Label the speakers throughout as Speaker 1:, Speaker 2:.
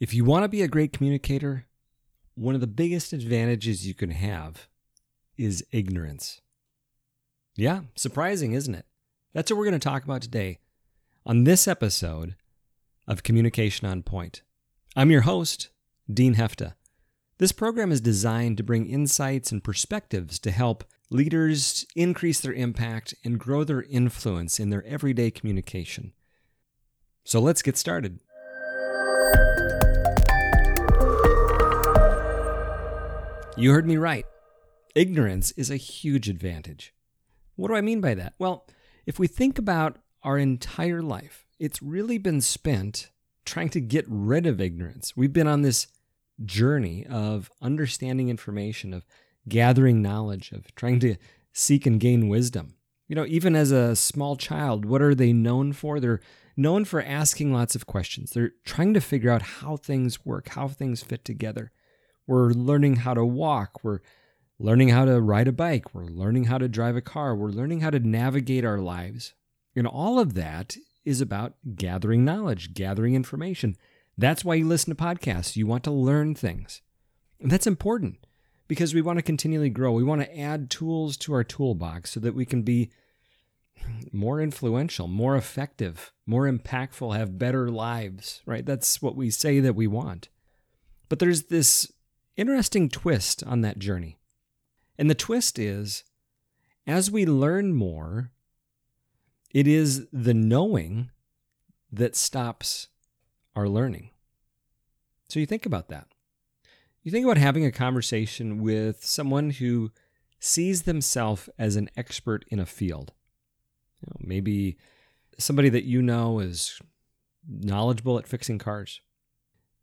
Speaker 1: If you want to be a great communicator, one of the biggest advantages you can have is ignorance. Yeah, surprising, isn't it? That's what we're going to talk about today on this episode of Communication on Point. I'm your host, Dean Hefta. This program is designed to bring insights and perspectives to help leaders increase their impact and grow their influence in their everyday communication. So let's get started. You heard me right. Ignorance is a huge advantage. What do I mean by that? Well, if we think about our entire life, it's really been spent trying to get rid of ignorance. We've been on this journey of understanding information, of gathering knowledge, of trying to seek and gain wisdom. You know, even as a small child, what are they known for? They're known for asking lots of questions. They're trying to figure out how things work, how things fit together. We're learning how to walk. We're learning how to ride a bike. We're learning how to drive a car. We're learning how to navigate our lives. And all of that is about gathering knowledge, gathering information. That's why you listen to podcasts. You want to learn things. And that's important because we want to continually grow. We want to add tools to our toolbox so that we can be more influential, more effective, more impactful, have better lives, right? That's what we say that we want. But there's this interesting twist on that journey. And the twist is as we learn more, it is the knowing that stops our learning. So you think about that. You think about having a conversation with someone who sees themselves as an expert in a field. You know, maybe somebody that you know is knowledgeable at fixing cars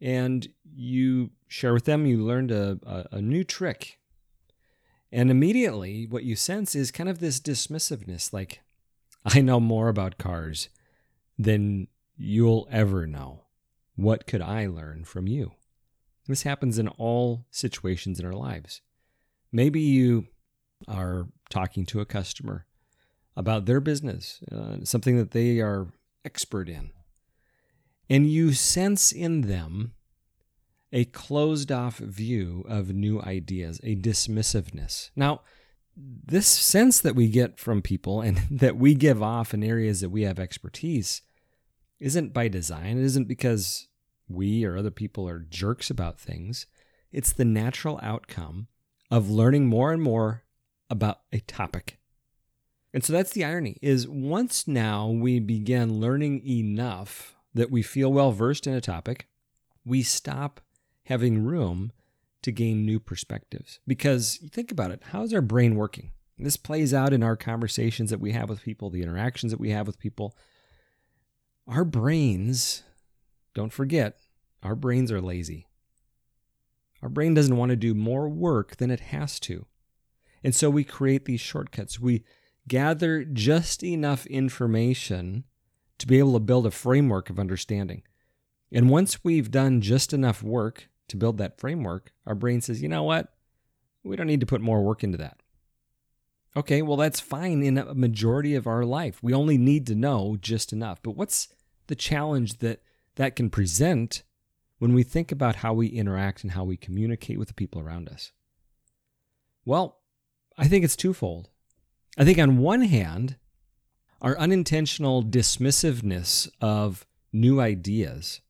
Speaker 1: and you share with them, you learned a, a, a new trick. And immediately, what you sense is kind of this dismissiveness like, I know more about cars than you'll ever know. What could I learn from you? This happens in all situations in our lives. Maybe you are talking to a customer about their business, uh, something that they are expert in and you sense in them a closed off view of new ideas, a dismissiveness. Now, this sense that we get from people and that we give off in areas that we have expertise isn't by design. It isn't because we or other people are jerks about things. It's the natural outcome of learning more and more about a topic. And so that's the irony is once now we begin learning enough that we feel well versed in a topic, we stop having room to gain new perspectives. Because think about it how's our brain working? This plays out in our conversations that we have with people, the interactions that we have with people. Our brains, don't forget, our brains are lazy. Our brain doesn't want to do more work than it has to. And so we create these shortcuts. We gather just enough information to be able to build a framework of understanding. And once we've done just enough work to build that framework, our brain says, you know what? We don't need to put more work into that. Okay, well, that's fine in a majority of our life. We only need to know just enough. But what's the challenge that that can present when we think about how we interact and how we communicate with the people around us? Well, I think it's twofold. I think on one hand, our unintentional dismissiveness of new ideas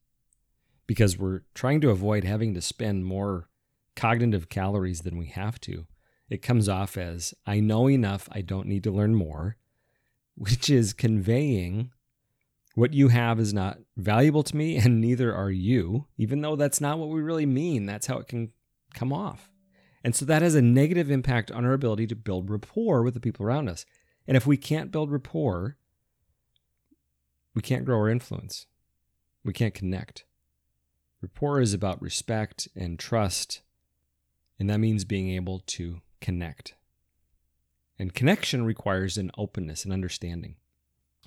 Speaker 1: because we're trying to avoid having to spend more cognitive calories than we have to. It comes off as I know enough, I don't need to learn more, which is conveying what you have is not valuable to me and neither are you, even though that's not what we really mean. That's how it can come off. And so that has a negative impact on our ability to build rapport with the people around us. And if we can't build rapport, we can't grow our influence. We can't connect. Rapport is about respect and trust, and that means being able to connect. And connection requires an openness and understanding.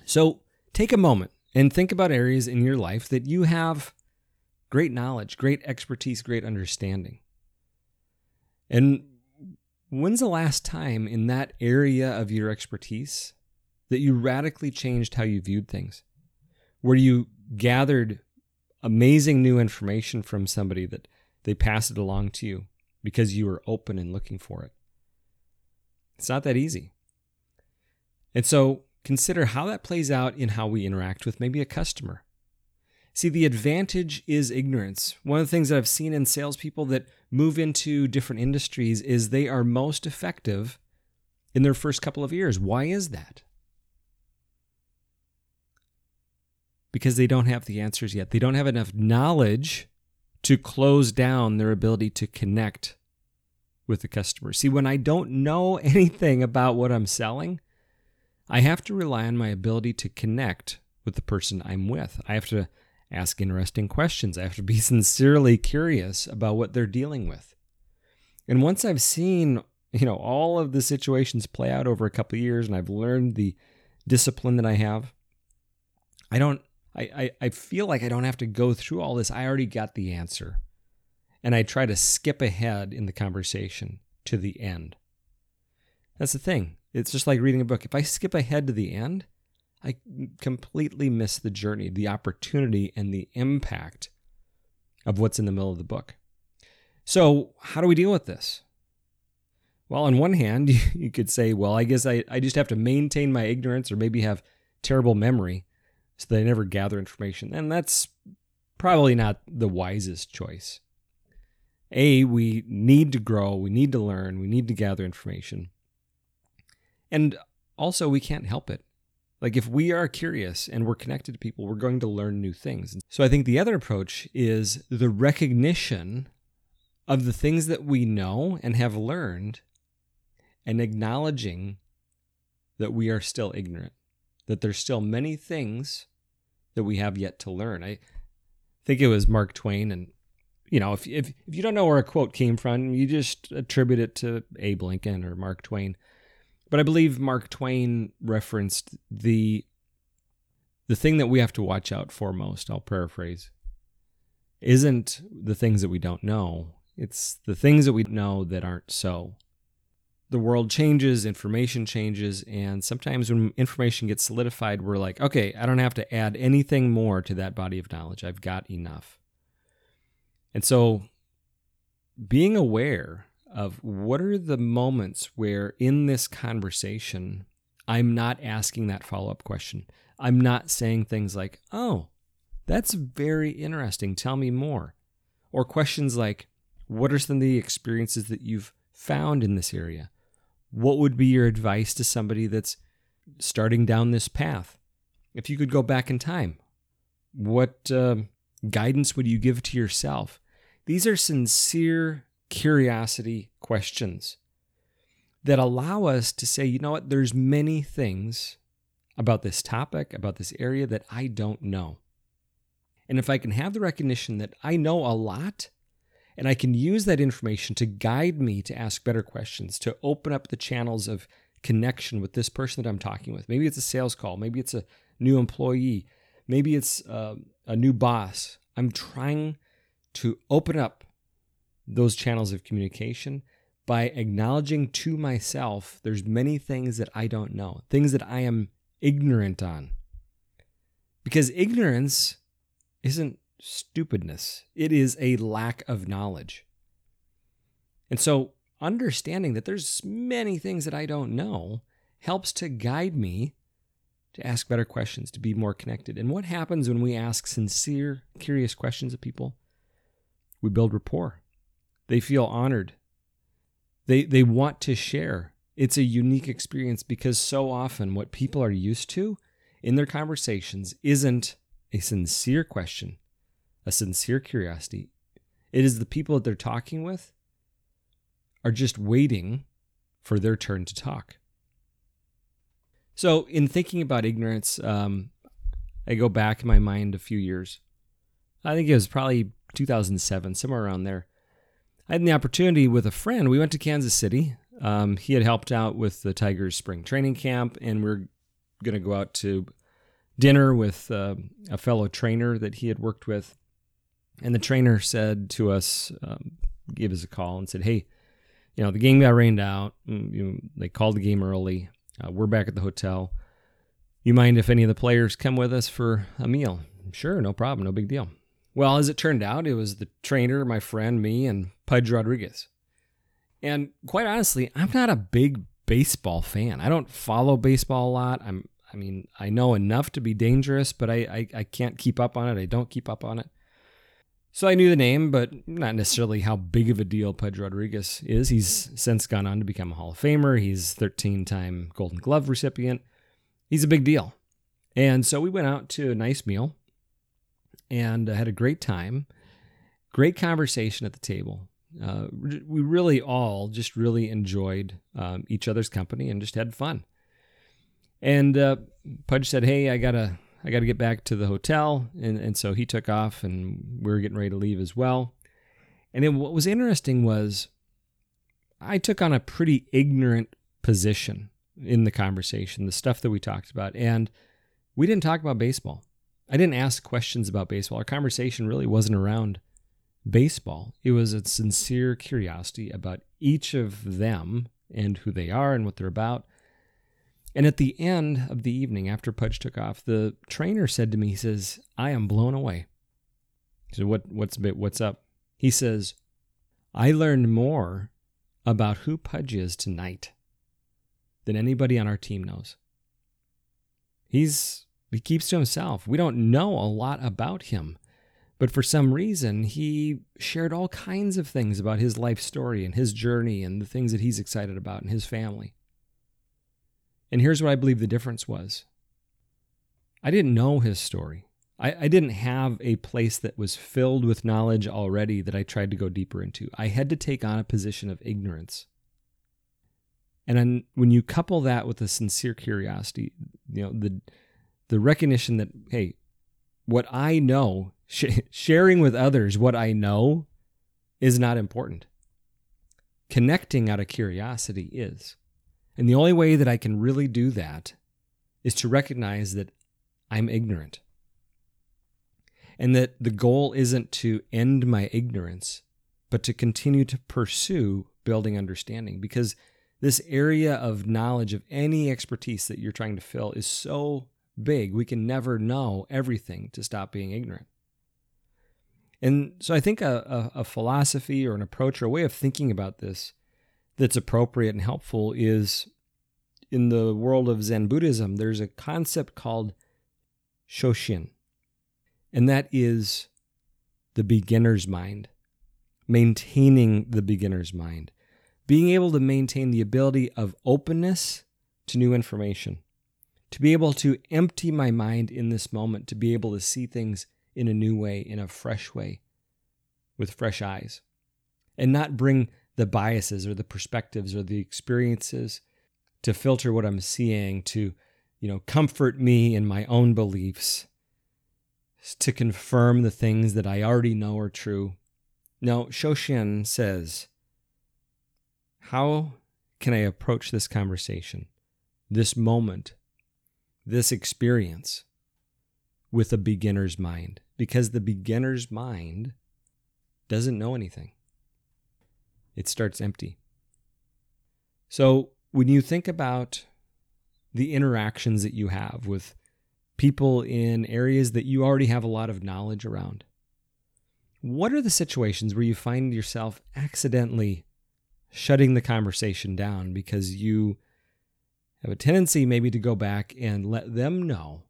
Speaker 1: So take a moment and think about areas in your life that you have great knowledge, great expertise, great understanding. And When's the last time in that area of your expertise that you radically changed how you viewed things? Where you gathered amazing new information from somebody that they pass it along to you because you were open and looking for it. It's not that easy. And so consider how that plays out in how we interact with maybe a customer. See, the advantage is ignorance. One of the things that I've seen in salespeople that move into different industries is they are most effective in their first couple of years. Why is that? Because they don't have the answers yet. They don't have enough knowledge to close down their ability to connect with the customer. See, when I don't know anything about what I'm selling, I have to rely on my ability to connect with the person I'm with. I have to ask interesting questions. I have to be sincerely curious about what they're dealing with. And once I've seen, you know, all of the situations play out over a couple of years and I've learned the discipline that I have, I don't I, I, I feel like I don't have to go through all this. I already got the answer. And I try to skip ahead in the conversation to the end. That's the thing. It's just like reading a book. If I skip ahead to the end, I completely miss the journey, the opportunity, and the impact of what's in the middle of the book. So, how do we deal with this? Well, on one hand, you could say, well, I guess I, I just have to maintain my ignorance or maybe have terrible memory so they never gather information. And that's probably not the wisest choice. A, we need to grow, we need to learn, we need to gather information. And also, we can't help it. Like, if we are curious and we're connected to people, we're going to learn new things. So, I think the other approach is the recognition of the things that we know and have learned and acknowledging that we are still ignorant, that there's still many things that we have yet to learn. I think it was Mark Twain, and you know, if if if you don't know where a quote came from, you just attribute it to Abe Lincoln or Mark Twain. But I believe Mark Twain referenced the the thing that we have to watch out for most. I'll paraphrase. Isn't the things that we don't know. It's the things that we know that aren't so the world changes, information changes, and sometimes when information gets solidified, we're like, okay, I don't have to add anything more to that body of knowledge. I've got enough. And so being aware of what are the moments where in this conversation, I'm not asking that follow up question. I'm not saying things like, oh, that's very interesting. Tell me more. Or questions like, what are some of the experiences that you've found in this area? what would be your advice to somebody that's starting down this path? If you could go back in time, what uh, guidance would you give to yourself? These are sincere curiosity questions that allow us to say, you know what, there's many things about this topic, about this area that I don't know. And if I can have the recognition that I know a lot, and I can use that information to guide me to ask better questions, to open up the channels of connection with this person that I'm talking with. Maybe it's a sales call, maybe it's a new employee, maybe it's uh, a new boss. I'm trying to open up those channels of communication by acknowledging to myself there's many things that I don't know, things that I am ignorant on. Because ignorance isn't stupidness, it is a lack of knowledge. And so, understanding that there's many things that I don't know helps to guide me to ask better questions, to be more connected. And what happens when we ask sincere, curious questions of people? We build rapport. They feel honored. They, they want to share. It's a unique experience because so often what people are used to in their conversations isn't a sincere question, a sincere curiosity. It is the people that they're talking with are just waiting for their turn to talk. So, in thinking about ignorance, um, I go back in my mind a few years. I think it was probably 2007, somewhere around there. I had the opportunity with a friend. We went to Kansas City. Um, he had helped out with the Tigers spring training camp, and we are going to go out to dinner with uh, a fellow trainer that he had worked with. And the trainer said to us, um, gave us a call and said, "Hey, you know the game got rained out. Mm, you know, they called the game early. Uh, we're back at the hotel. You mind if any of the players come with us for a meal? Sure, no problem, no big deal. Well, as it turned out, it was the trainer, my friend, me, and Pudge Rodriguez. And quite honestly, I'm not a big baseball fan. I don't follow baseball a lot. I'm I mean, I know enough to be dangerous, but I, I, I can't keep up on it. I don't keep up on it. So I knew the name, but not necessarily how big of a deal Pudge Rodriguez is. He's since gone on to become a Hall of Famer. He's 13 time Golden Glove recipient. He's a big deal. And so we went out to a nice meal and had a great time. Great conversation at the table. Uh, we really all just really enjoyed um, each other's company and just had fun. And uh, Pudge said, "Hey, I gotta, I gotta get back to the hotel," and and so he took off, and we were getting ready to leave as well. And then what was interesting was, I took on a pretty ignorant position in the conversation, the stuff that we talked about, and we didn't talk about baseball. I didn't ask questions about baseball. Our conversation really wasn't around baseball. It was a sincere curiosity about each of them and who they are and what they're about. And at the end of the evening, after Pudge took off, the trainer said to me, he says, I am blown away. He said, what, what's, what's up? He says, I learned more about who Pudge is tonight than anybody on our team knows. He's he keeps to himself. We don't know a lot about him. But for some reason, he shared all kinds of things about his life story and his journey and the things that he's excited about and his family. And here's what I believe the difference was I didn't know his story. I, I didn't have a place that was filled with knowledge already that I tried to go deeper into. I had to take on a position of ignorance. And when you couple that with a sincere curiosity, you know, the the recognition that hey, what I know, sh- sharing with others what I know is not important. Connecting out of curiosity is. And the only way that I can really do that is to recognize that I'm ignorant. And that the goal isn't to end my ignorance, but to continue to pursue building understanding. Because this area of knowledge, of any expertise that you're trying to fill, is so big. We can never know everything to stop being ignorant. And so I think a, a, a philosophy or an approach or a way of thinking about this that's appropriate and helpful is in the world of Zen Buddhism, there's a concept called Shoshin, and that is the beginner's mind, maintaining the beginner's mind, being able to maintain the ability of openness to new information, to be able to empty my mind in this moment, to be able to see things in a new way, in a fresh way, with fresh eyes, and not bring the biases or the perspectives or the experiences to filter what I'm seeing, to, you know, comfort me in my own beliefs, to confirm the things that I already know are true. Now, Shoshin says, How can I approach this conversation, this moment, this experience with a beginner's mind? Because the beginner's mind doesn't know anything it starts empty. So when you think about the interactions that you have with people in areas that you already have a lot of knowledge around, what are the situations where you find yourself accidentally shutting the conversation down because you have a tendency maybe to go back and let them know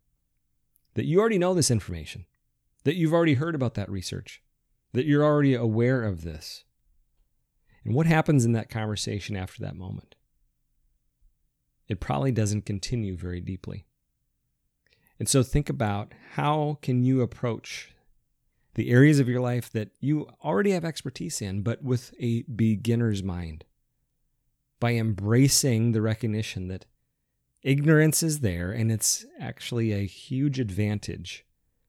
Speaker 1: that you already know this information, that you've already heard about that research, that you're already aware of this. And what happens in that conversation after that moment? It probably doesn't continue very deeply. And so think about how can you approach the areas of your life that you already have expertise in, but with a beginner's mind by embracing the recognition that ignorance is there and it's actually a huge advantage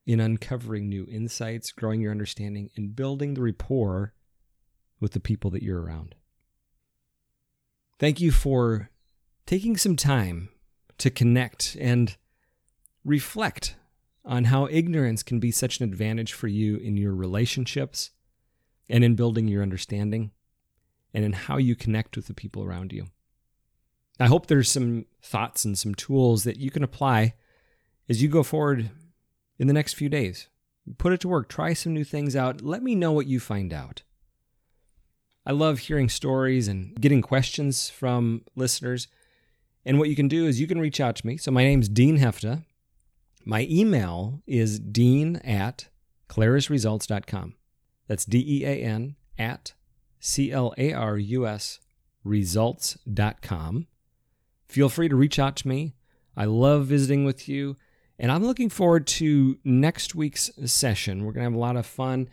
Speaker 1: in uncovering new insights, growing your understanding, and building the rapport with the people that you're around. Thank you for taking some time to connect and reflect on how ignorance can be such an advantage for you in your relationships and in building your understanding and in how you connect with the people around you. I hope there's some thoughts and some tools that you can apply as you go forward in the next few days. put it to work. Try some new things out. Let me know what you find out. I love hearing stories and getting questions from listeners. And what you can do is you can reach out to me. So my name's Dean Hefta. My email is dean at clarusresults.com. That's D E A N at C L A R U S results.com. Feel free to reach out to me. I love visiting with you. And I'm looking forward to next week's session. We're going to have a lot of fun.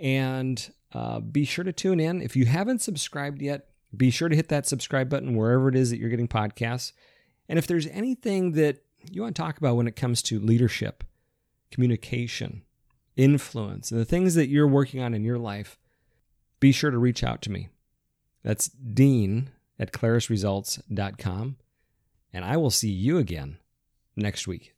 Speaker 1: And uh, be sure to tune in. If you haven't subscribed yet, be sure to hit that subscribe button wherever it is that you're getting podcasts. And if there's anything that you want to talk about when it comes to leadership, communication, influence, and the things that you're working on in your life, be sure to reach out to me. That's Dean at clarusresults.com. And I will see you again next week.